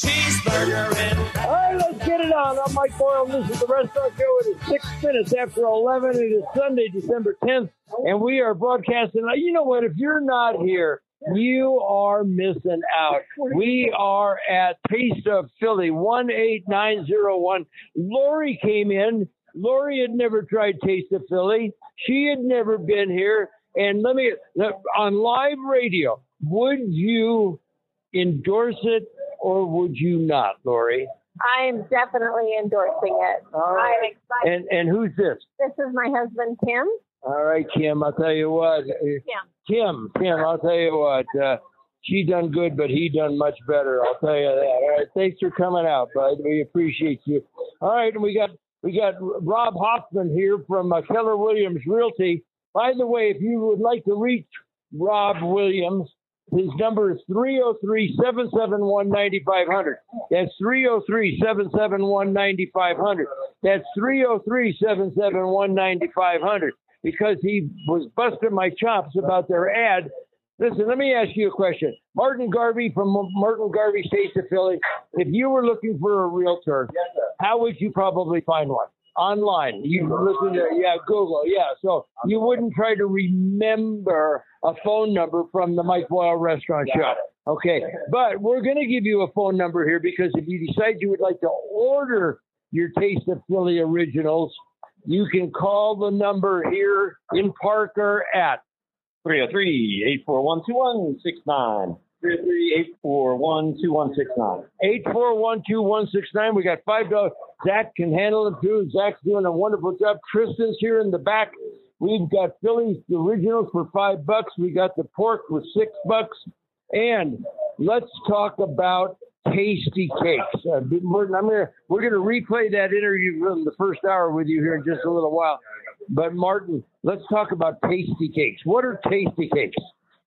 Cheeseburger and. All right, let's get it on. I'm Mike Boyle. This is the Restaurant Show. It is six minutes after 11. It is Sunday, December 10th, and we are broadcasting. You know what? If you're not here, you are missing out. We are at Taste of Philly, 18901. Lori came in. Lori had never tried Taste of Philly. She had never been here. And let me, on live radio, would you endorse it or would you not, Lori? I'm definitely endorsing it. All right. I'm excited. And and who's this? this is my husband, Tim. All right, Kim. I'll tell you what. Tim. Kim, Kim. I'll tell you what. Uh, she done good, but he done much better. I'll tell you that. All right. Thanks for coming out, bud. We appreciate you. All right, and we got we got Rob Hoffman here from uh, Keller Williams Realty. By the way, if you would like to reach Rob Williams, his number is 303 771 9500. That's 303 771 9500. That's 303 771 9500. Because he was busting my chops about their ad. Listen, let me ask you a question. Martin Garvey from Martin Garvey Taste of Philly, if you were looking for a realtor, how would you probably find one? Online. You listen to, yeah, Google, yeah. So you wouldn't try to remember a phone number from the Mike Boyle Restaurant Show. Okay. But we're going to give you a phone number here because if you decide you would like to order your Taste of Philly originals, you can call the number here in Parker at 303 841 2169. 303 841 2169. 8412169. We got five dollars. Zach can handle it too. Zach's doing a wonderful job. Tristan's here in the back. We've got Philly's originals for five bucks. We got the pork for six bucks. And let's talk about tasty cakes. Uh, I'm gonna, we're going to replay that interview from the first hour with you here in just a little while. But Martin, let's talk about tasty cakes. What are tasty cakes?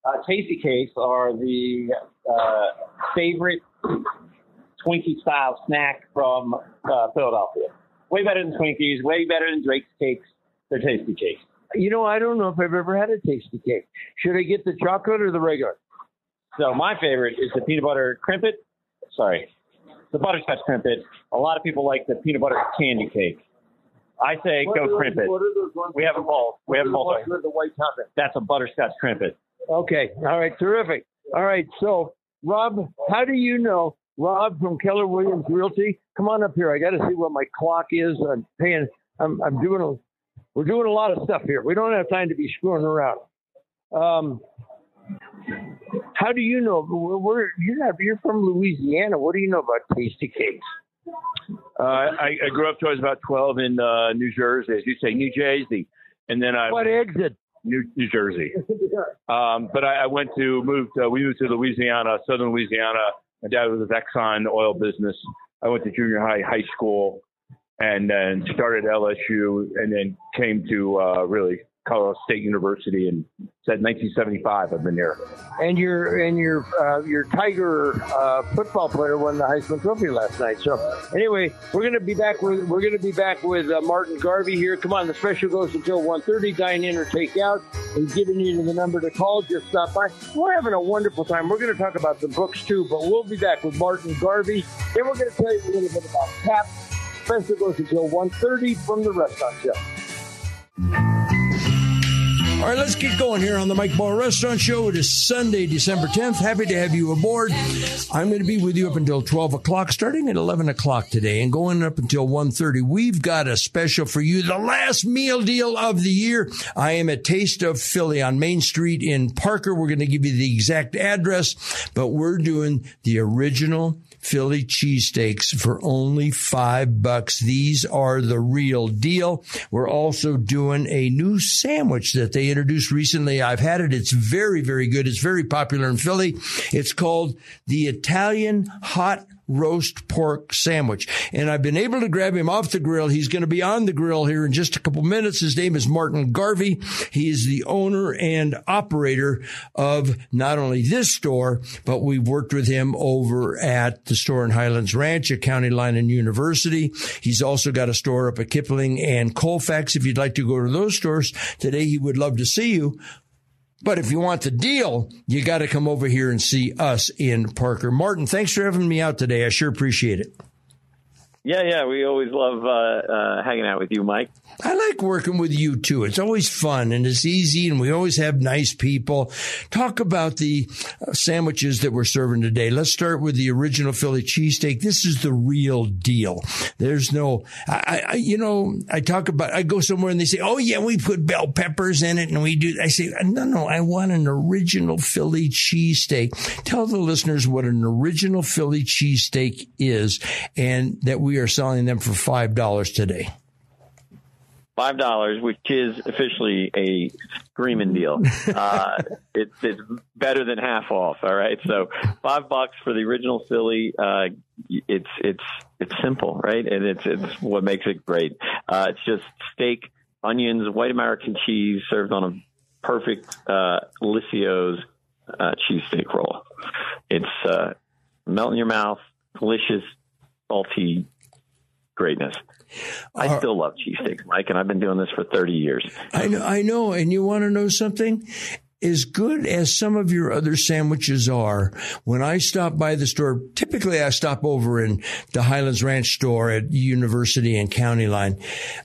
Uh, tasty cakes are the uh, favorite Twinkie style snack from uh, Philadelphia. Way better than Twinkies, way better than Drake's cakes. They're tasty cakes. You know, I don't know if I've ever had a tasty cake. Should I get the chocolate or the regular? So my favorite is the peanut butter crimpet. Sorry, the butterscotch crimpet. A lot of people like the peanut butter candy cake. I say What go those- crimpet. what are those ones We have a both. We have a. With the white topping. That's a butterscotch crimpet. Okay. All right. Terrific. All right. So, Rob, how do you know Rob from Keller Williams Realty? Come on up here. I got to see what my clock is. I'm paying. I'm, I'm doing a. We're doing a lot of stuff here. We don't have time to be screwing around. Um, how do you know? Where you're not? You're from Louisiana. What do you know about tasty cakes? Uh, I, I grew up till I was about 12 in uh, New Jersey, as you say, New Jersey, and then I What exit? New, New Jersey. Um, but I, I went to moved. Uh, we moved to Louisiana, southern Louisiana. My dad was with Exxon oil business. I went to junior high, high school, and then started LSU, and then came to uh, really Colorado State University, and said 1975. I've been here. And your and your uh, your Tiger uh, football player won the Heisman Trophy last night. So anyway, we're gonna be back with we're gonna be back with uh, Martin Garvey here. Come on, the special goes until 1.30. Dine in or take out. We've you the number to call. Just stop by. We're having a wonderful time. We're gonna talk about the books too, but we'll be back with Martin Garvey. Then we're gonna tell you a little bit about TAP. Special goes until 1.30 from the restaurant show. All right, let's get going here on the Mike Boyle Restaurant Show. It is Sunday, December 10th. Happy to have you aboard. I'm going to be with you up until 12 o'clock, starting at 11 o'clock today and going up until 1.30. We've got a special for you, the last meal deal of the year. I am at Taste of Philly on Main Street in Parker. We're going to give you the exact address, but we're doing the original Philly cheesesteaks for only five bucks. These are the real deal. We're also doing a new sandwich that they introduced recently. I've had it. It's very, very good. It's very popular in Philly. It's called the Italian hot roast pork sandwich. And I've been able to grab him off the grill. He's going to be on the grill here in just a couple minutes. His name is Martin Garvey. He is the owner and operator of not only this store, but we've worked with him over at the store in Highlands Ranch at County Line and University. He's also got a store up at Kipling and Colfax. If you'd like to go to those stores today, he would love to see you. But if you want the deal, you got to come over here and see us in Parker. Martin, thanks for having me out today. I sure appreciate it. Yeah, yeah, we always love uh, uh, hanging out with you, Mike. I like working with you too. It's always fun and it's easy, and we always have nice people. Talk about the uh, sandwiches that we're serving today. Let's start with the original Philly cheesesteak. This is the real deal. There's no, I, I, you know, I talk about, I go somewhere and they say, oh yeah, we put bell peppers in it and we do, I say, no, no, I want an original Philly cheesesteak. Tell the listeners what an original Philly cheesesteak is and that we are selling them for $5 today five dollars, which is officially a screaming deal. Uh, it, it's better than half off. All right, so five bucks for the original Philly. Uh, it's it's it's simple, right? And it's it's what makes it great. Uh, it's just steak, onions, white American cheese served on a perfect uh, Liscio's uh, cheesesteak roll. It's uh, melt in your mouth, delicious, salty greatness. I uh, still love cheesesteaks, Mike, and I've been doing this for 30 years. I know, I know. And you want to know something? As good as some of your other sandwiches are, when I stop by the store, typically I stop over in the Highlands Ranch store at University and County Line.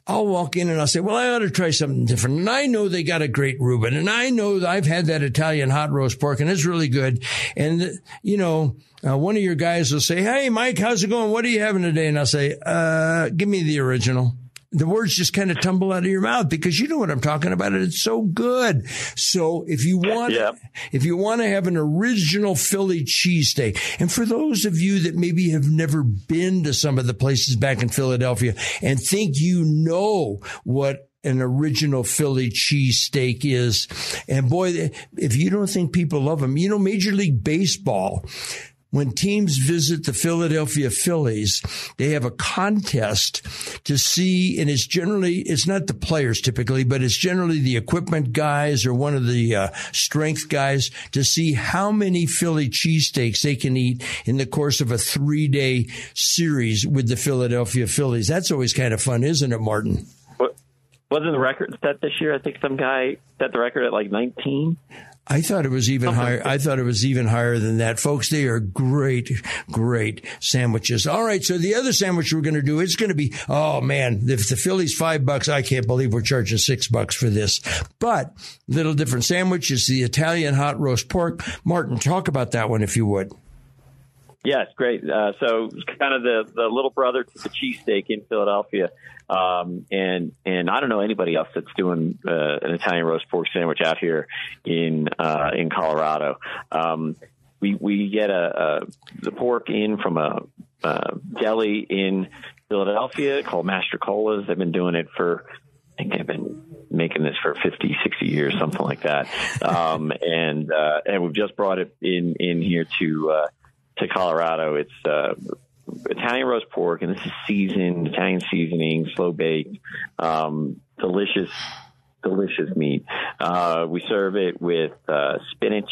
I'll walk in and I'll say, well, I ought to try something different. And I know they got a great Reuben and I know I've had that Italian hot roast pork and it's really good. And, you know, uh, one of your guys will say, Hey, Mike, how's it going? What are you having today? And I'll say, uh, give me the original the words just kind of tumble out of your mouth because you know what I'm talking about. And it's so good. So if you want, yeah. if you want to have an original Philly cheesesteak, and for those of you that maybe have never been to some of the places back in Philadelphia and think you know what an original Philly cheesesteak is. And boy, if you don't think people love them, you know, Major League Baseball when teams visit the Philadelphia Phillies, they have a contest to see, and it's generally, it's not the players typically, but it's generally the equipment guys or one of the uh, strength guys to see how many Philly cheesesteaks they can eat in the course of a three day series with the Philadelphia Phillies. That's always kind of fun, isn't it, Martin? Wasn't the record set this year? I think some guy set the record at like 19. I thought it was even higher. I thought it was even higher than that. Folks, they are great, great sandwiches. All right. So the other sandwich we're going to do, it's going to be, oh man, if the Philly's five bucks, I can't believe we're charging six bucks for this. But little different sandwich is the Italian hot roast pork. Martin, talk about that one if you would. Yes, great. Uh, so kind of the, the little brother to the cheesesteak in Philadelphia. Um, and and I don't know anybody else that's doing uh, an Italian roast pork sandwich out here in uh, in Colorado. Um, we we get a, a the pork in from a, a deli in Philadelphia called Master Colas. They've been doing it for I think they've been making this for 50, 60 years, something like that. Um, and, uh, and we've just brought it in, in here to, uh, to Colorado. It's, uh, Italian roast pork, and this is seasoned Italian seasoning, slow baked, um, delicious, delicious meat. Uh, we serve it with uh, spinach,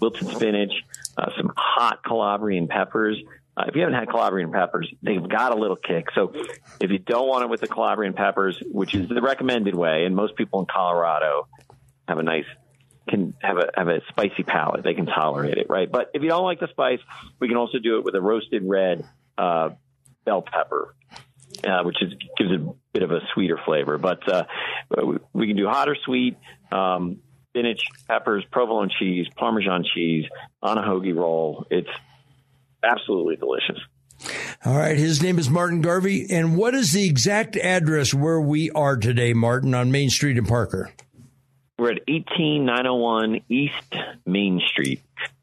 wilted spinach, uh, some hot Calabrian peppers. Uh, if you haven't had Calabrian peppers, they've got a little kick. So if you don't want it with the Calabrian peppers, which is the recommended way, and most people in Colorado have a nice can have a have a spicy palate. They can tolerate it, right? But if you don't like the spice, we can also do it with a roasted red uh, bell pepper, uh, which is, gives a bit of a sweeter flavor. But uh, we can do hot or sweet. Um, spinach, peppers, provolone cheese, Parmesan cheese on a hoagie roll. It's absolutely delicious. All right. His name is Martin Garvey. And what is the exact address where we are today, Martin, on Main Street in Parker? We're at 18901 East Main Street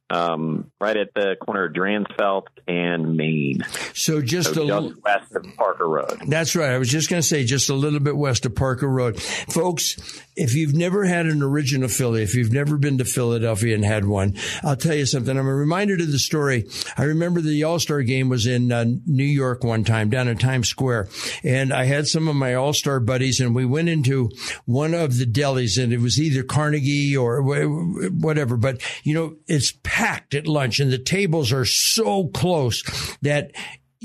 um, right at the corner of Dransfeldt and Main. So just so a just west of Parker Road. That's right. I was just going to say just a little bit west of Parker Road, folks. if you've never had an original Philly, if you've never been to Philadelphia and had one, I'll tell you something. I'm reminded of the story. I remember the All Star game was in uh, New York one time down in Times Square, and I had some of my All Star buddies, and we went into one of the delis, and it was either Carnegie or whatever. But you know, it's packed at lunch, and the tables are so close that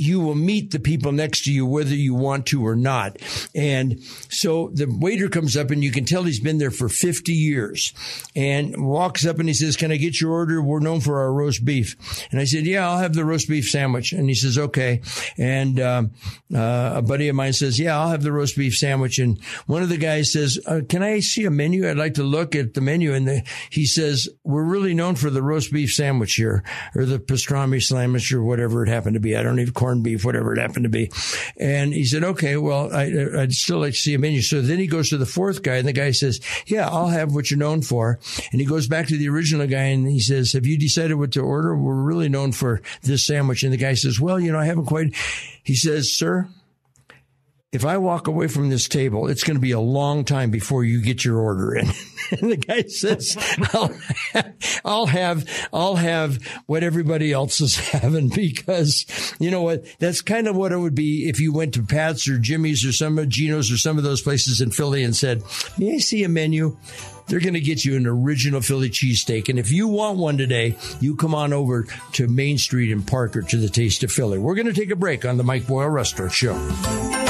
you will meet the people next to you whether you want to or not. And so the waiter comes up and you can tell he's been there for 50 years and walks up and he says, can I get your order? We're known for our roast beef. And I said, yeah, I'll have the roast beef sandwich. And he says, okay. And, um, uh, a buddy of mine says, yeah, I'll have the roast beef sandwich. And one of the guys says, uh, can I see a menu? I'd like to look at the menu. And the, he says, we're really known for the roast beef sandwich here or the pastrami sandwich or whatever it happened to be. I don't even corned beef, whatever it happened to be. And he said, okay, well, I, would still like to see a menu. So then he goes to the fourth guy and the guy says, yeah, I'll have what you're known for. And he goes back to the original guy and he says, have you decided what to order? We're really known for this sandwich. And the guy says, well, you know, I haven't quite. He says, sir, if I walk away from this table, it's going to be a long time before you get your order in. and the guy says, I'll have, I'll have, I'll have what everybody else is having because you know what? That's kind of what it would be if you went to Pat's or Jimmy's or some of Geno's or some of those places in Philly and said, may I see a menu? They're going to get you an original Philly cheesesteak. And if you want one today, you come on over to Main Street in Parker to the Taste of Philly. We're going to take a break on the Mike Boyle Restaurant Show.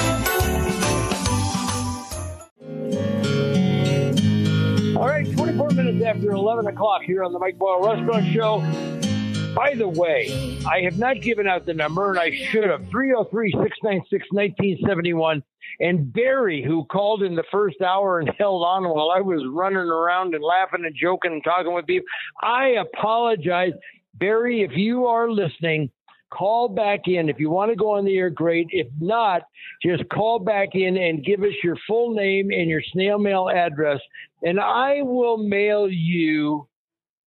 Minutes after 11 o'clock here on the Mike Boyle Restaurant Show. By the way, I have not given out the number, and I should have. 303 696 1971. And Barry, who called in the first hour and held on while I was running around and laughing and joking and talking with people, I apologize. Barry, if you are listening, call back in. If you want to go on the air, great. If not, just call back in and give us your full name and your snail mail address, and I will mail you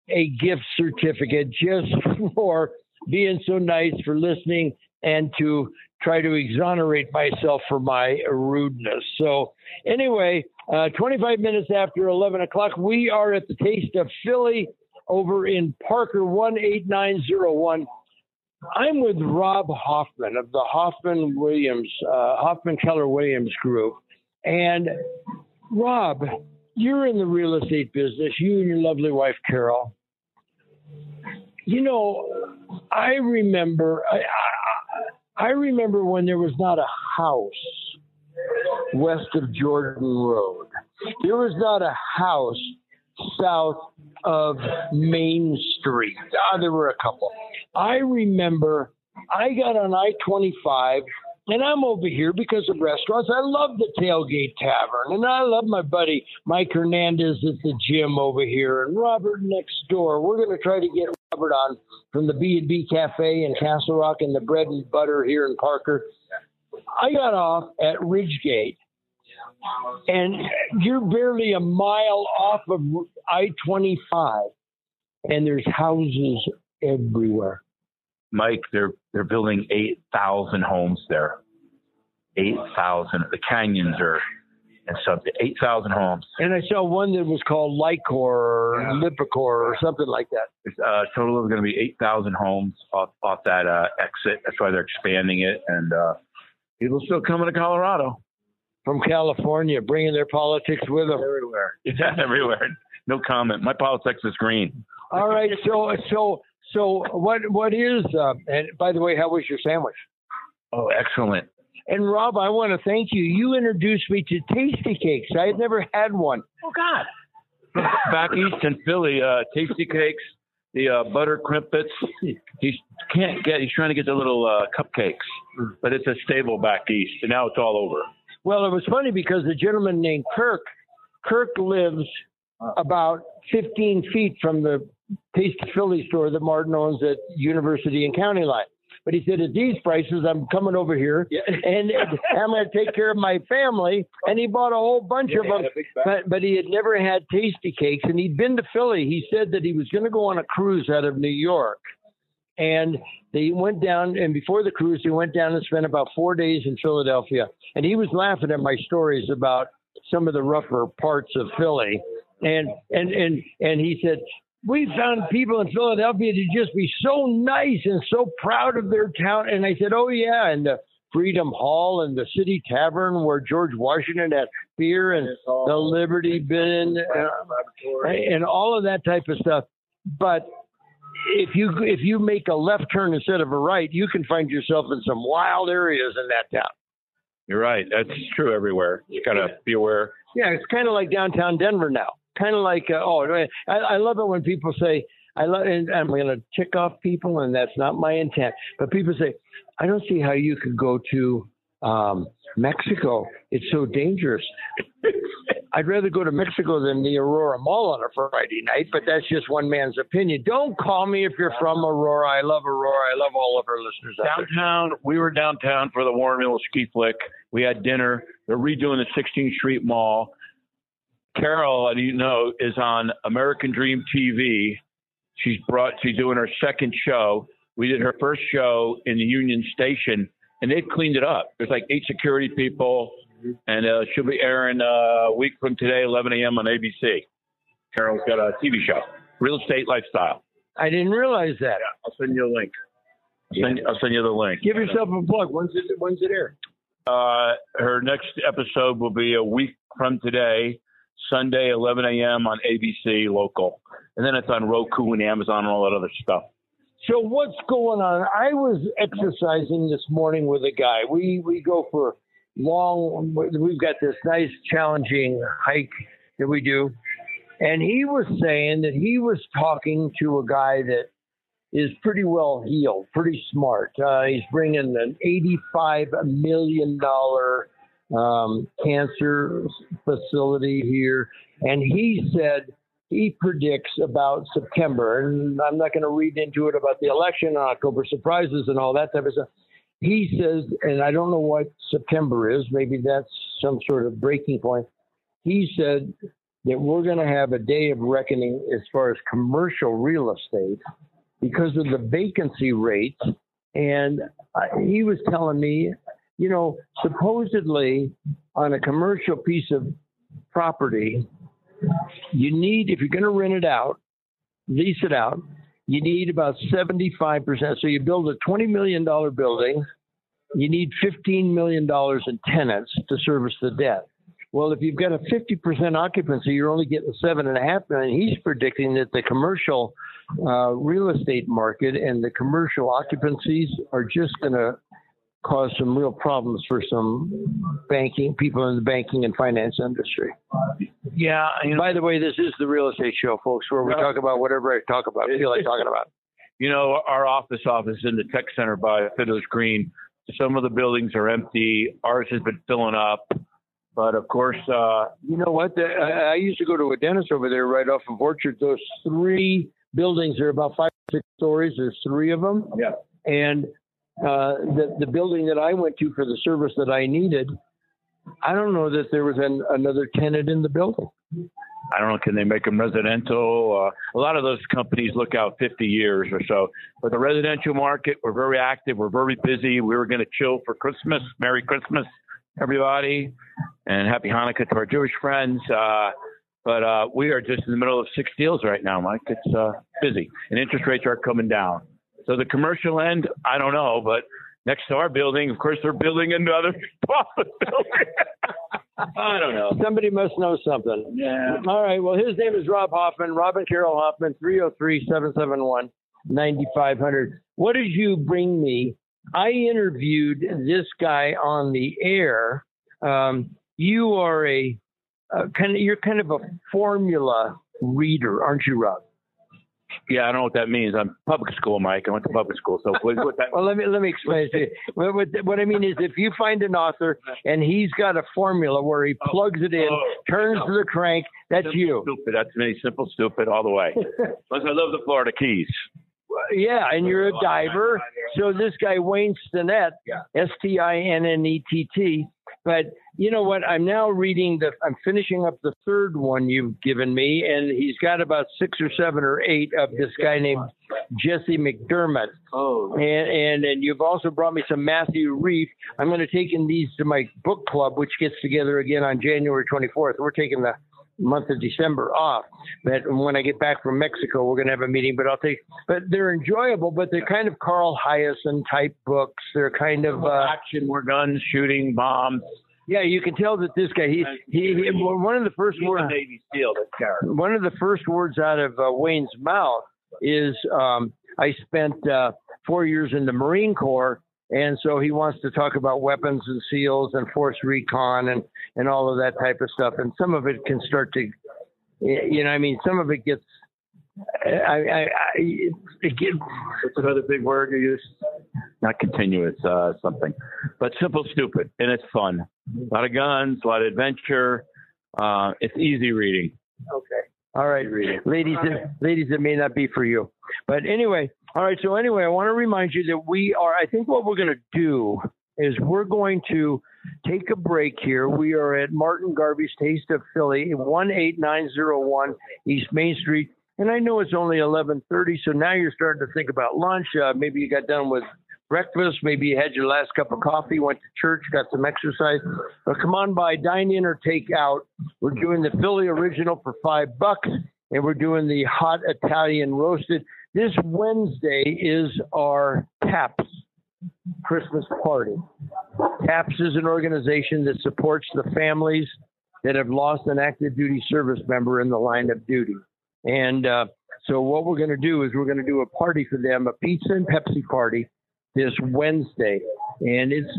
a gift certificate just for being so nice, for listening, and to try to exonerate myself for my rudeness. So, anyway, uh, 25 minutes after 11 o'clock, we are at the Taste of Philly over in Parker 18901. I'm with Rob Hoffman of the Hoffman Williams, uh, Hoffman Keller Williams Group. And Rob, you're in the real estate business, you and your lovely wife, Carol. You know, I remember, I, I, I remember when there was not a house west of Jordan Road. There was not a house south of Main Street. Ah, there were a couple. I remember I got on I 25 and I'm over here because of restaurants. I love the Tailgate Tavern, and I love my buddy Mike Hernandez at the gym over here, and Robert next door. We're going to try to get Robert on from the B and B Cafe in Castle Rock and the Bread and Butter here in Parker. I got off at Ridgegate, and you're barely a mile off of I 25, and there's houses everywhere. Mike, they're they're building eight thousand homes there. Eight thousand. The canyons are and something. Eight thousand homes. And I saw one that was called Lycor or yeah. Lipicor or something like that. It's, uh, total is going to be eight thousand homes off off that uh, exit. That's why they're expanding it, and uh, people still coming to Colorado from California, bringing their politics with them everywhere. Yeah, everywhere. No comment. My politics is green. All right. So so so what what is uh, and by the way, how was your sandwich? Oh, excellent. And Rob, I want to thank you. You introduced me to tasty cakes. I had never had one. Oh God! Back east in Philly, uh, Tastykakes, the uh, butter crimpets. He can't get. He's trying to get the little uh, cupcakes, but it's a stable back east, and now it's all over. Well, it was funny because the gentleman named Kirk, Kirk lives about 15 feet from the Taste Philly store that Martin owns at University and County Line. But he said, at these prices, I'm coming over here yeah. and I'm going to take care of my family. And he bought a whole bunch yeah, of them, but, but he had never had tasty cakes. And he'd been to Philly. He said that he was going to go on a cruise out of New York. And they went down, and before the cruise, they went down and spent about four days in Philadelphia. And he was laughing at my stories about some of the rougher parts of Philly, and and and and he said. We found people in Philadelphia to just be so nice and so proud of their town. And I said, Oh, yeah. And the Freedom Hall and the City Tavern where George Washington had beer and the Liberty Bell uh, and all of that type of stuff. But if you if you make a left turn instead of a right, you can find yourself in some wild areas in that town. You're right. That's true everywhere. You got to be aware. Yeah, it's kind of like downtown Denver now. Kind of like uh, oh, I, I love it when people say I love and I'm going to tick off people, and that's not my intent. But people say I don't see how you could go to um, Mexico. It's so dangerous. I'd rather go to Mexico than the Aurora Mall on a Friday night, but that's just one man's opinion. Don't call me if you're from Aurora. I love Aurora. I love all of our listeners. Downtown, we were downtown for the Warren Miller Ski Flick. We had dinner. They're redoing the 16th Street Mall. Carol, I you know, is on American Dream TV. She's brought. She's doing her second show. We did her first show in the Union Station, and they've cleaned it up. There's like eight security people, and uh, she'll be airing uh, a week from today, 11 a.m. on ABC. Carol's got a TV show, Real Estate Lifestyle. I didn't realize that. I'll send you a link. I'll send, I'll send you the link. Give yourself a plug. When's it? When's it air? Uh, her next episode will be a week from today, Sunday, 11 a.m. on ABC local, and then it's on Roku and Amazon and all that other stuff. So what's going on? I was exercising this morning with a guy. We we go for long. We've got this nice challenging hike that we do, and he was saying that he was talking to a guy that is pretty well heeled, pretty smart. Uh, he's bringing an eighty-five million dollar um, cancer facility here, and he said he predicts about September, and I'm not going to read into it about the election, October surprises, and all that type of stuff. He says, and I don't know what September is, maybe that's some sort of breaking point. He said that we're going to have a day of reckoning as far as commercial real estate because of the vacancy rates. And he was telling me, you know, supposedly on a commercial piece of property, you need, if you're going to rent it out, lease it out, you need about 75%. So you build a $20 million building, you need $15 million in tenants to service the debt. Well, if you've got a 50% occupancy, you're only getting seven and a half million. He's predicting that the commercial uh, real estate market and the commercial occupancies are just going to cause some real problems for some banking people in the banking and finance industry. Yeah. You know, By the way, this is the real estate show, folks, where we talk about whatever I talk about, feel like talking about. you know, our office office in the tech center by Fiddler's Green. Some of the buildings are empty. Ours has been filling up. But of course, uh, You know what? The, I, I used to go to a dentist over there right off of Orchard. Those three buildings are about five, six stories. There's three of them. Yeah. And uh, the the building that I went to for the service that I needed, I don't know that there was an, another tenant in the building. I don't know, can they make them residential? Uh, a lot of those companies look out 50 years or so. But the residential market, we're very active. We're very busy. We were going to chill for Christmas. Merry Christmas, everybody. And happy Hanukkah to our Jewish friends. Uh, but uh, we are just in the middle of six deals right now, Mike. It's uh, busy. And interest rates are coming down. So the commercial end, I don't know. But next to our building, of course, they're building another office building. I don't know. Somebody must know something. Yeah. All right. Well, his name is Rob Hoffman, Robin Carroll Hoffman, 303 771 9500. What did you bring me? I interviewed this guy on the air. Um, you are a uh, kind of you're kind of a formula reader, aren't you, Rob? Yeah, I don't know what that means. I'm public school, Mike. I went to public school. So what, what that Well, let me let me explain it to you. What, what, what I mean is, if you find an author and he's got a formula where he oh, plugs it in, oh, turns no. the crank, that's Simple, you. Stupid. That's me. Simple, stupid, all the way. Plus, I love the Florida Keys. Yeah, and you're a diver. So this guy Wayne Stinnett, S T I N N E T T, But you know what? I'm now reading the. I'm finishing up the third one you've given me, and he's got about six or seven or eight of this guy named Jesse McDermott. Oh. And and and you've also brought me some Matthew Reef. I'm going to take in these to my book club, which gets together again on January 24th. We're taking the month of December off. But when I get back from Mexico, we're going to have a meeting. But I'll take. But they're enjoyable. But they're kind of Carl Hiaasen type books. They're kind of uh, action, more guns, shooting, bombs. yeah. You can tell that this guy. He he. he one of the first words. Navy SEAL, character. One of the first words out of uh, Wayne's mouth is, um, "I spent uh, four years in the Marine Corps." And so he wants to talk about weapons and seals and force recon and, and all of that type of stuff. And some of it can start to, you know, I mean, some of it gets, I, I, I it gets, What's another big word you use? Not continuous, uh, something, but simple, stupid, and it's fun. A lot of guns, a lot of adventure. Uh, it's easy reading. Okay. All right, ladies, that, ladies, it may not be for you, but anyway. All right. So anyway, I want to remind you that we are. I think what we're going to do is we're going to take a break here. We are at Martin Garvey's Taste of Philly, one eight nine zero one East Main Street. And I know it's only eleven thirty, so now you're starting to think about lunch. Uh, maybe you got done with breakfast. Maybe you had your last cup of coffee, went to church, got some exercise. But come on by, dine in or take out. We're doing the Philly original for five bucks, and we're doing the hot Italian roasted. This Wednesday is our TAPS Christmas party. TAPS is an organization that supports the families that have lost an active duty service member in the line of duty. And uh, so, what we're going to do is we're going to do a party for them, a pizza and Pepsi party this Wednesday. And it's,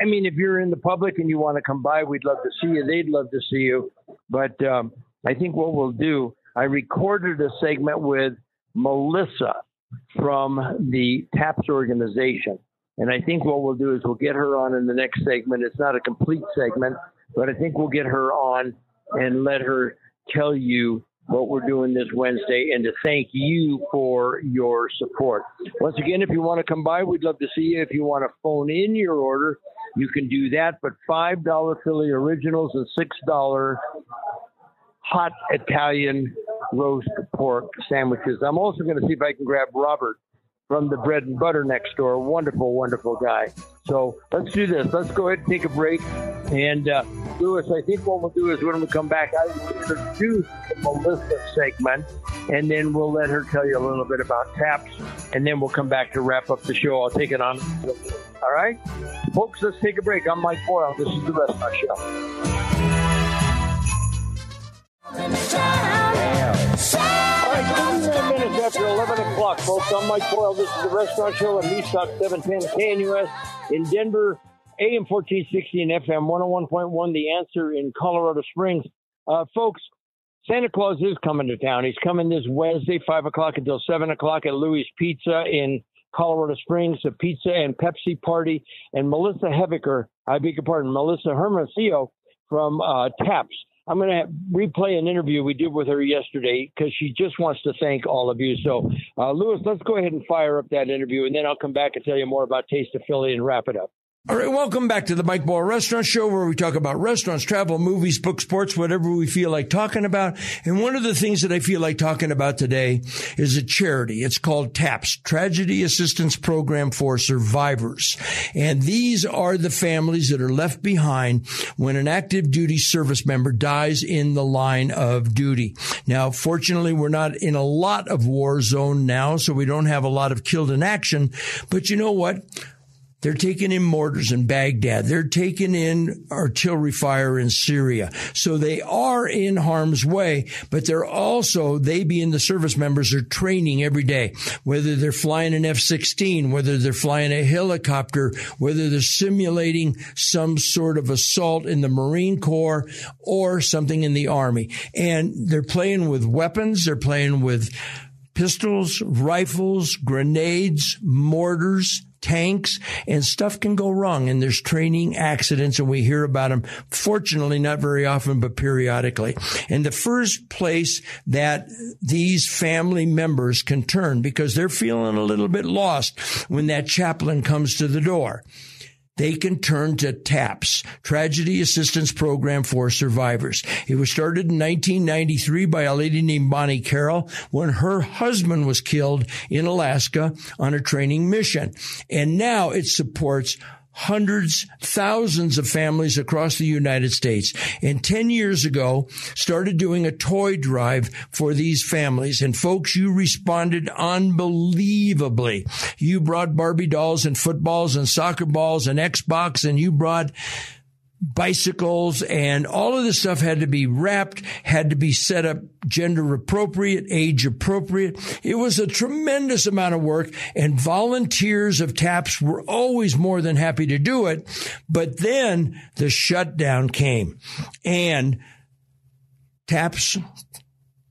I mean, if you're in the public and you want to come by, we'd love to see you. They'd love to see you. But um, I think what we'll do, I recorded a segment with Melissa from the TAPS organization. And I think what we'll do is we'll get her on in the next segment. It's not a complete segment, but I think we'll get her on and let her tell you what we're doing this Wednesday and to thank you for your support. Once again, if you want to come by, we'd love to see you. If you want to phone in your order, you can do that. But $5 Philly originals and $6 hot Italian roast pork sandwiches. I'm also going to see if I can grab Robert from the bread and butter next door. Wonderful, wonderful guy. So let's do this. Let's go ahead and take a break. And uh, Lewis, I think what we'll do is when we come back, I will introduce the Melissa segment, and then we'll let her tell you a little bit about taps, and then we'll come back to wrap up the show. I'll take it on. All right, folks, let's take a break. I'm Mike Boyle. This is the rest of 29 minutes after 11 o'clock, folks. I'm Mike Boyle. This is the Restaurant Show News Talk 710 KNUS in Denver, AM 1460 and FM 101.1. The answer in Colorado Springs. Uh, folks, Santa Claus is coming to town. He's coming this Wednesday, 5 o'clock until 7 o'clock at Louis Pizza in Colorado Springs, a pizza and Pepsi party. And Melissa Hevicker, I beg your pardon, Melissa Hermosillo from uh, TAPS. I'm going to replay an interview we did with her yesterday because she just wants to thank all of you. So, uh, Lewis, let's go ahead and fire up that interview, and then I'll come back and tell you more about Taste of Philly and wrap it up. All right, welcome back to the Mike Boyle Restaurant Show where we talk about restaurants, travel, movies, books, sports, whatever we feel like talking about. And one of the things that I feel like talking about today is a charity. It's called TAPS, Tragedy Assistance Program for Survivors. And these are the families that are left behind when an active duty service member dies in the line of duty. Now, fortunately, we're not in a lot of war zone now, so we don't have a lot of killed in action. But you know what? They're taking in mortars in Baghdad. They're taking in artillery fire in Syria. So they are in harm's way, but they're also, they being the service members are training every day, whether they're flying an F-16, whether they're flying a helicopter, whether they're simulating some sort of assault in the Marine Corps or something in the Army. And they're playing with weapons. They're playing with pistols, rifles, grenades, mortars, tanks, and stuff can go wrong. And there's training accidents, and we hear about them, fortunately, not very often, but periodically. And the first place that these family members can turn because they're feeling a little bit lost when that chaplain comes to the door they can turn to TAPS, Tragedy Assistance Program for Survivors. It was started in 1993 by a lady named Bonnie Carroll when her husband was killed in Alaska on a training mission. And now it supports hundreds, thousands of families across the United States. And 10 years ago, started doing a toy drive for these families. And folks, you responded unbelievably. You brought Barbie dolls and footballs and soccer balls and Xbox and you brought bicycles and all of this stuff had to be wrapped, had to be set up gender appropriate, age appropriate. It was a tremendous amount of work and volunteers of TAPS were always more than happy to do it. But then the shutdown came and TAPS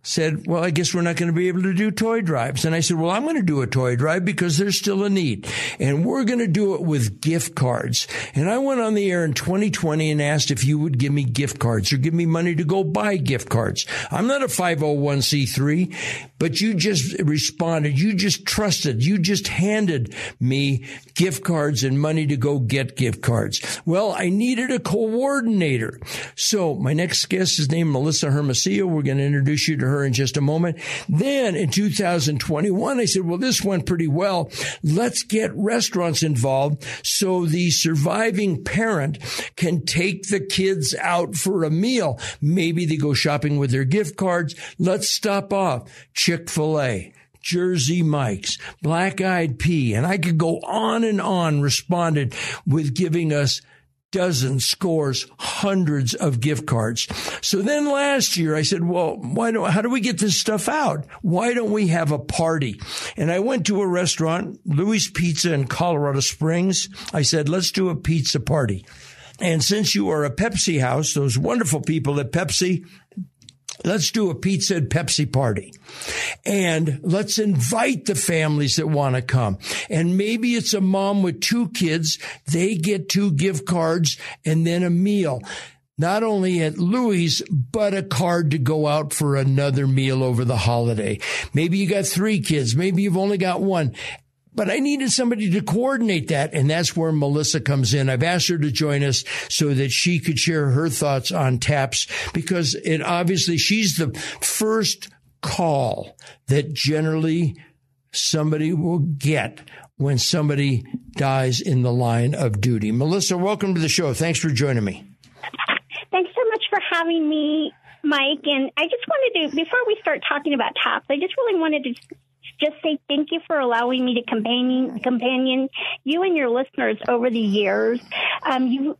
said, well, I guess we're not going to be able to do toy drives. And I said, well, I'm going to do a toy drive because there's still a need and we're going to do it with gift cards. And I went on the air in 2020 and asked if you would give me gift cards or give me money to go buy gift cards. I'm not a 501c3, but you just responded. You just trusted. You just handed me gift cards and money to go get gift cards. Well, I needed a coordinator. So my next guest is named Melissa Hermosillo. We're going to introduce you to her in just a moment. Then in 2021, I said, well, this went pretty well. Let's get restaurants involved so the surviving parent can take the kids out for a meal. Maybe they go shopping with their gift cards. Let's stop off Chick-fil-A. Jersey Mike's, Black Eyed Pea, and I could go on and on responded with giving us dozens, scores, hundreds of gift cards. So then last year I said, well, why don't, how do we get this stuff out? Why don't we have a party? And I went to a restaurant, Louis Pizza in Colorado Springs. I said, let's do a pizza party. And since you are a Pepsi house, those wonderful people at Pepsi, Let's do a pizza and Pepsi party. And let's invite the families that want to come. And maybe it's a mom with two kids. They get two gift cards and then a meal. Not only at Louis, but a card to go out for another meal over the holiday. Maybe you got three kids. Maybe you've only got one. But I needed somebody to coordinate that. And that's where Melissa comes in. I've asked her to join us so that she could share her thoughts on TAPS because it obviously she's the first call that generally somebody will get when somebody dies in the line of duty. Melissa, welcome to the show. Thanks for joining me. Thanks so much for having me, Mike. And I just wanted to, before we start talking about TAPS, I just really wanted to just say thank you for allowing me to companion companion you and your listeners over the years. Um, you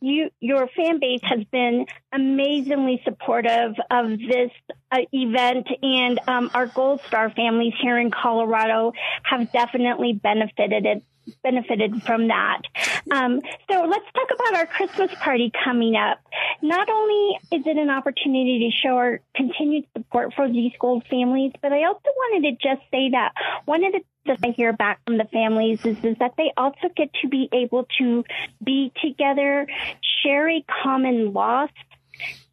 you your fan base has been amazingly supportive of this uh, event and um, our gold star families here in colorado have definitely benefited it benefited from that. Um, so let's talk about our Christmas party coming up. Not only is it an opportunity to show our continued support for these gold families, but I also wanted to just say that one of the things that I hear back from the families is, is that they also get to be able to be together, share a common loss,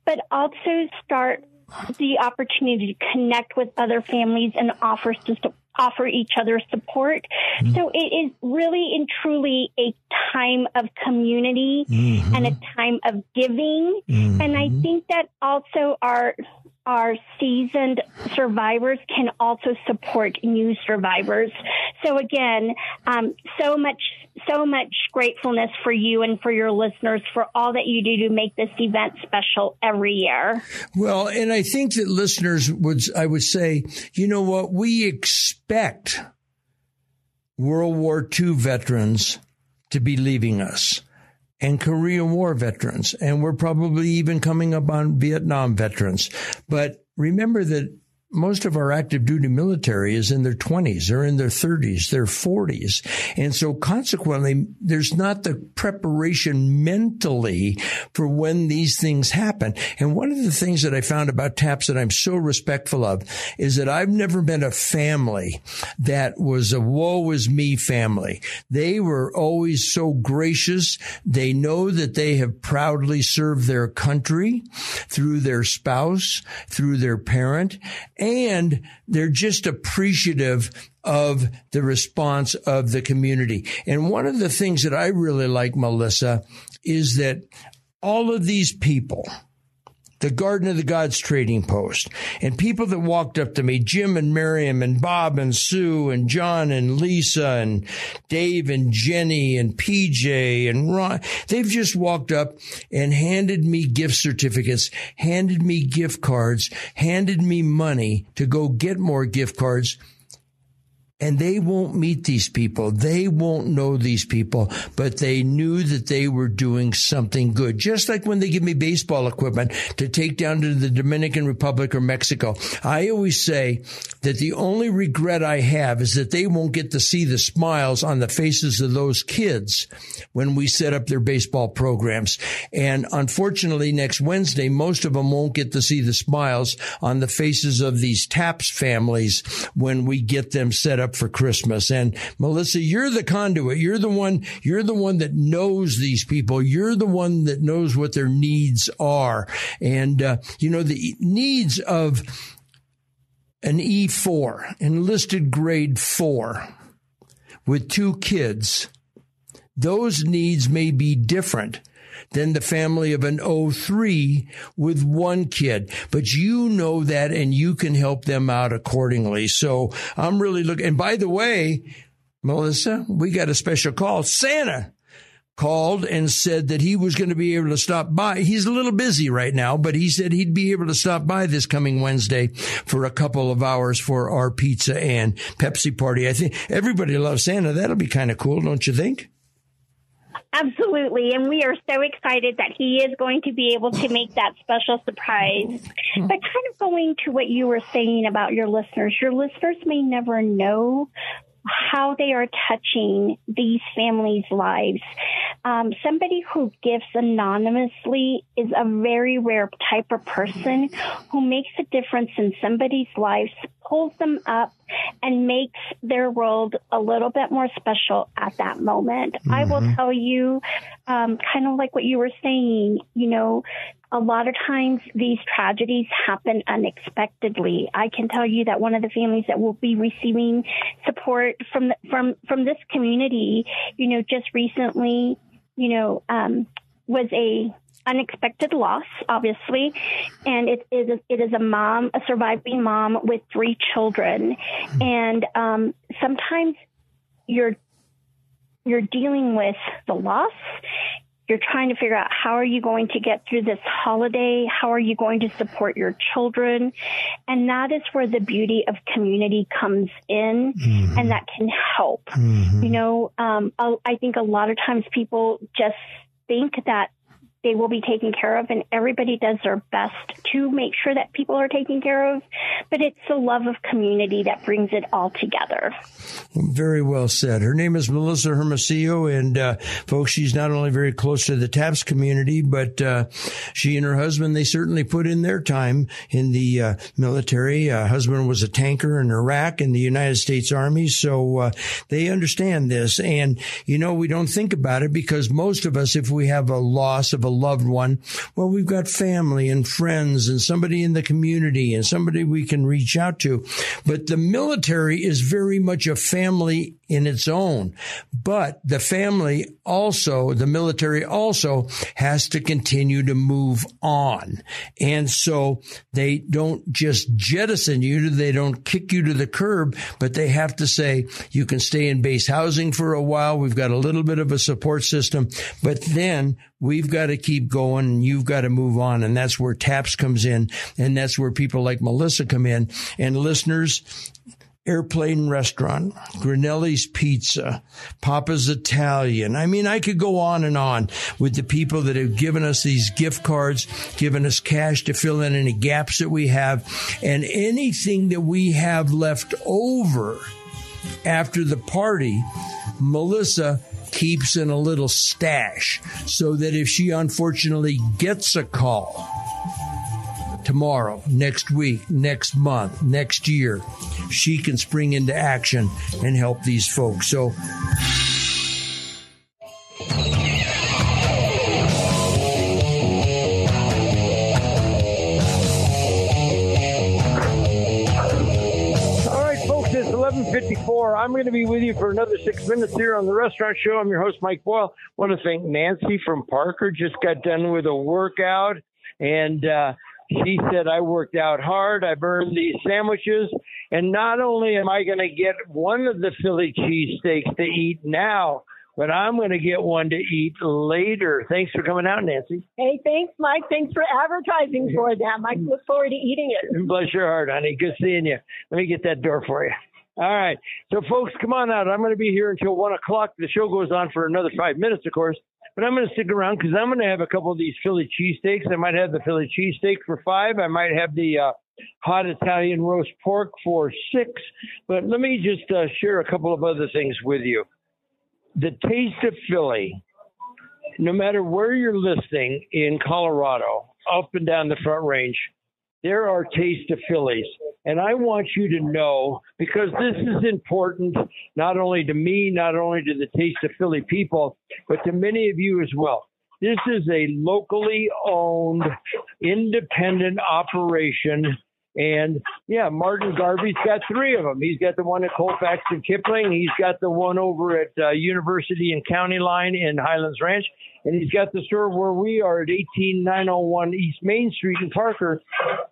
but also start the opportunity to connect with other families and offer offer each other support. Mm-hmm. So it is really and truly a time of community mm-hmm. and a time of giving. Mm-hmm. And I think that also our our seasoned survivors can also support new survivors. So again, um, so much, so much gratefulness for you and for your listeners for all that you do to make this event special every year. Well, and I think that listeners would, I would say, you know what, we expect World War II veterans to be leaving us and Korean War veterans. And we're probably even coming up on Vietnam veterans. But remember that most of our active duty military is in their 20s or in their 30s, their 40s. And so consequently, there's not the preparation mentally for when these things happen. And one of the things that I found about TAPS that I'm so respectful of is that I've never been a family that was a woe is me family. They were always so gracious. They know that they have proudly served their country through their spouse, through their parent and they're just appreciative of the response of the community. And one of the things that I really like, Melissa, is that all of these people, the Garden of the Gods trading post, and people that walked up to me, Jim and Miriam and Bob and Sue and John and Lisa and Dave and Jenny and PJ and Ron, they've just walked up and handed me gift certificates, handed me gift cards, handed me money to go get more gift cards and they won't meet these people. They won't know these people, but they knew that they were doing something good. Just like when they give me baseball equipment to take down to the Dominican Republic or Mexico. I always say that the only regret I have is that they won't get to see the smiles on the faces of those kids when we set up their baseball programs. And unfortunately, next Wednesday, most of them won't get to see the smiles on the faces of these TAPS families when we get them set up for Christmas. And Melissa, you're the conduit. You're the one, you're the one that knows these people. You're the one that knows what their needs are. And, uh, you know, the needs of an E4, enlisted grade four with two kids, those needs may be different than the family of an 03 with one kid. But you know that and you can help them out accordingly. So I'm really looking. And by the way, Melissa, we got a special call. Santa called and said that he was going to be able to stop by. He's a little busy right now, but he said he'd be able to stop by this coming Wednesday for a couple of hours for our pizza and Pepsi party. I think everybody loves Santa. That'll be kind of cool, don't you think? Absolutely. And we are so excited that he is going to be able to make that special surprise. Hmm. But kind of going to what you were saying about your listeners, your listeners may never know how they are touching these families' lives. Um, somebody who gives anonymously is a very rare type of person who makes a difference in somebody's lives, pulls them up, and makes their world a little bit more special at that moment. Mm-hmm. I will mm-hmm. tell you, um, kind of like what you were saying, you know, a lot of times these tragedies happen unexpectedly. I can tell you that one of the families that will be receiving support from the, from from this community, you know, just recently, you know, um, was a unexpected loss, obviously, and it is a, it is a mom, a surviving mom with three children, and um, sometimes you're you're dealing with the loss you're trying to figure out how are you going to get through this holiday? How are you going to support your children? And that is where the beauty of community comes in mm-hmm. and that can help. Mm-hmm. You know, um, I think a lot of times people just think that they will be taken care of, and everybody does their best to make sure that people are taken care of. But it's the love of community that brings it all together. Very well said. Her name is Melissa Hermosillo, and uh, folks, she's not only very close to the TAPS community, but uh, she and her husband they certainly put in their time in the uh, military. Uh, husband was a tanker in Iraq in the United States Army, so uh, they understand this. And you know, we don't think about it because most of us, if we have a loss of a loved one, well, we've got family and friends and somebody in the community and somebody we can reach out to. But the military is very much a family in its own. But the family also, the military also has to continue to move on. And so they don't just jettison you, they don't kick you to the curb, but they have to say, you can stay in base housing for a while. We've got a little bit of a support system, but then we've got to keep going and you've got to move on. And that's where TAPS comes in. And that's where people like Melissa come in. And listeners, Airplane Restaurant, Grinelli's Pizza, Papa's Italian. I mean, I could go on and on with the people that have given us these gift cards, given us cash to fill in any gaps that we have, and anything that we have left over after the party, Melissa keeps in a little stash so that if she unfortunately gets a call, tomorrow, next week, next month, next year, she can spring into action and help these folks. So, 54. I'm going to be with you for another six minutes here on the restaurant show. I'm your host, Mike Boyle. want to thank Nancy from Parker. Just got done with a workout, and uh, she said, I worked out hard. I've earned these sandwiches. And not only am I going to get one of the Philly cheesesteaks to eat now, but I'm going to get one to eat later. Thanks for coming out, Nancy. Hey, thanks, Mike. Thanks for advertising for them. I look forward to eating it. Bless your heart, honey. Good seeing you. Let me get that door for you. All right. So, folks, come on out. I'm going to be here until 1 o'clock. The show goes on for another five minutes, of course. But I'm going to stick around because I'm going to have a couple of these Philly cheesesteaks. I might have the Philly cheesesteak for five. I might have the uh, hot Italian roast pork for six. But let me just uh, share a couple of other things with you. The taste of Philly, no matter where you're listening in Colorado, up and down the Front Range, there are taste of Phillies. And I want you to know because this is important not only to me, not only to the taste of Philly people, but to many of you as well. This is a locally owned, independent operation and yeah, Martin Garvey's got three of them. He's got the one at Colfax and Kipling. He's got the one over at uh, University and County Line in Highlands Ranch. And he's got the store where we are at 18901 East Main Street in Parker.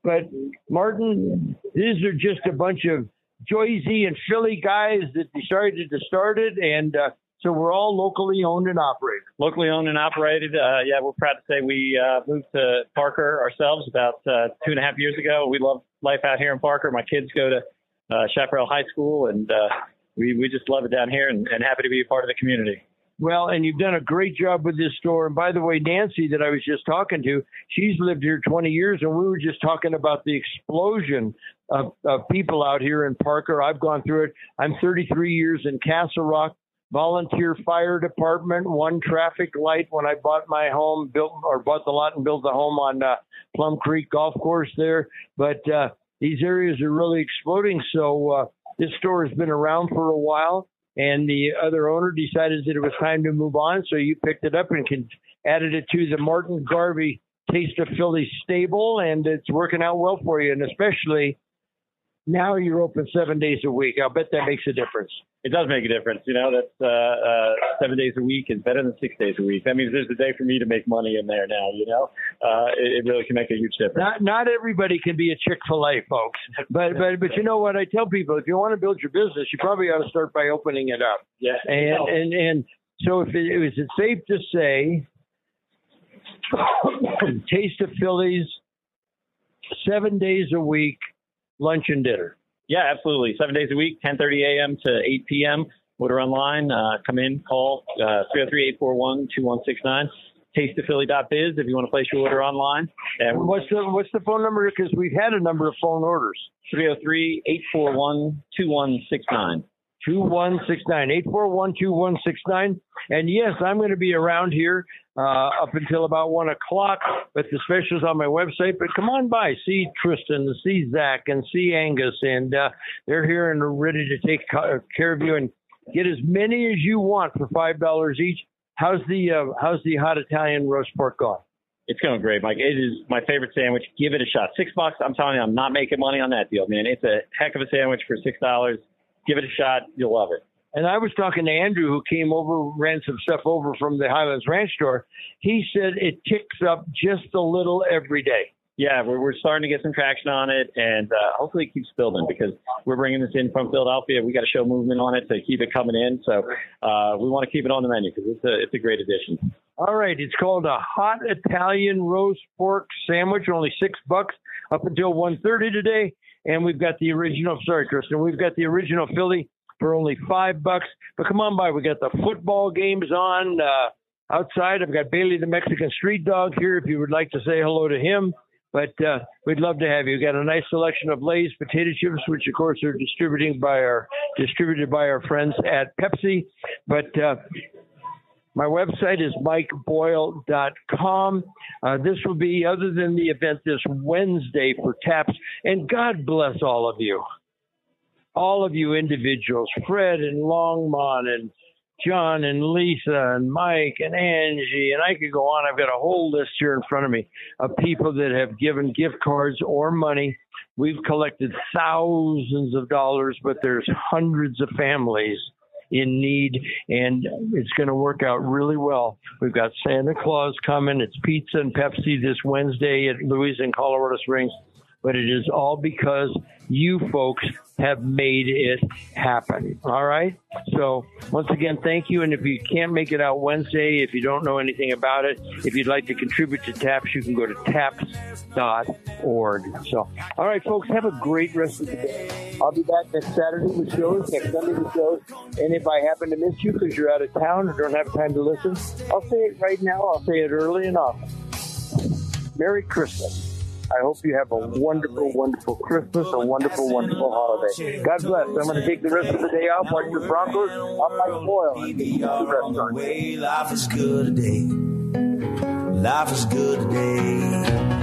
But Martin, these are just a bunch of Joyzy and Philly guys that decided to start it. And uh, so we're all locally owned and operated. Locally owned and operated. Uh, yeah, we're proud to say we uh, moved to Parker ourselves about uh, two and a half years ago. We love life out here in Parker. My kids go to uh, Chaparral High School, and uh, we we just love it down here, and, and happy to be a part of the community. Well, and you've done a great job with this store. And by the way, Nancy, that I was just talking to, she's lived here 20 years, and we were just talking about the explosion of, of people out here in Parker. I've gone through it. I'm 33 years in Castle Rock volunteer fire department, one traffic light when I bought my home, built or bought the lot and built the home on uh, Plum Creek Golf Course there. But uh, these areas are really exploding. So uh, this store has been around for a while, and the other owner decided that it was time to move on. So you picked it up and can, added it to the Martin Garvey Taste of Philly stable, and it's working out well for you, and especially now you're open seven days a week. I'll bet that makes a difference. It does make a difference. You know, that's uh, uh, seven days a week is better than six days a week. That means there's a day for me to make money in there now. You know, uh, it, it really can make a huge difference. Not not everybody can be a Chick Fil A, folks. But but but you know what? I tell people if you want to build your business, you probably ought to start by opening it up. Yeah. And and and so if it, is it safe to say, Taste of Phillies, seven days a week lunch and dinner. Yeah, absolutely. Seven days a week, 10:30 a.m. to 8 p.m. Order online. Uh, come in, call uh, 303-841-2169. Tasteofphilly.biz if you want to place your order online. And what's the what's the phone number? Because we've had a number of phone orders. 303-841-2169. 2169 841 2169. And yes, I'm going to be around here uh, up until about one o'clock. But the specials on my website. But come on by, see Tristan, see Zach, and see Angus, and uh, they're here and ready to take care of you and get as many as you want for five dollars each. How's the uh, how's the hot Italian roast pork going? It's going great, Mike. It is my favorite sandwich. Give it a shot. Six bucks. I'm telling you, I'm not making money on that deal, man. It's a heck of a sandwich for six dollars give it a shot. You'll love it. And I was talking to Andrew, who came over, ran some stuff over from the Highlands Ranch store. He said it ticks up just a little every day. Yeah, we're, we're starting to get some traction on it, and uh, hopefully it keeps building because we're bringing this in from Philadelphia. We got to show movement on it to keep it coming in. So uh, we want to keep it on the menu because it's a it's a great addition. All right, it's called a hot Italian roast pork sandwich, only six bucks up until 1.30 today and we've got the original. Sorry, Kristen, we've got the original Philly for only five bucks. But come on by, we got the football games on uh, outside. I've got Bailey the Mexican Street Dog here. If you would like to say hello to him. But uh, we'd love to have you. We've got a nice selection of Lay's potato chips, which of course are distributing by our distributed by our friends at Pepsi. But uh, my website is mikeboyle.com. Uh, this will be, other than the event this Wednesday for TAPS, and God bless all of you. All of you individuals, Fred and Longmont and John and Lisa and Mike and Angie, and I could go on. I've got a whole list here in front of me of people that have given gift cards or money. We've collected thousands of dollars, but there's hundreds of families in need, and it's going to work out really well. We've got Santa Claus coming. It's pizza and Pepsi this Wednesday at Louis and Colorado Springs but it is all because you folks have made it happen. All right. So once again, thank you. And if you can't make it out Wednesday, if you don't know anything about it, if you'd like to contribute to TAPS, you can go to taps.org. So, all right, folks, have a great rest of the day. I'll be back next Saturday with shows, next Sunday with shows. And if I happen to miss you because you're out of town or don't have time to listen, I'll say it right now. I'll say it early and often. Merry Christmas. I hope you have a wonderful, wonderful Christmas, a wonderful, wonderful holiday. God bless. I'm going to take the rest of the day off, watch the Broncos on my to the. Life is good today. Life is good today.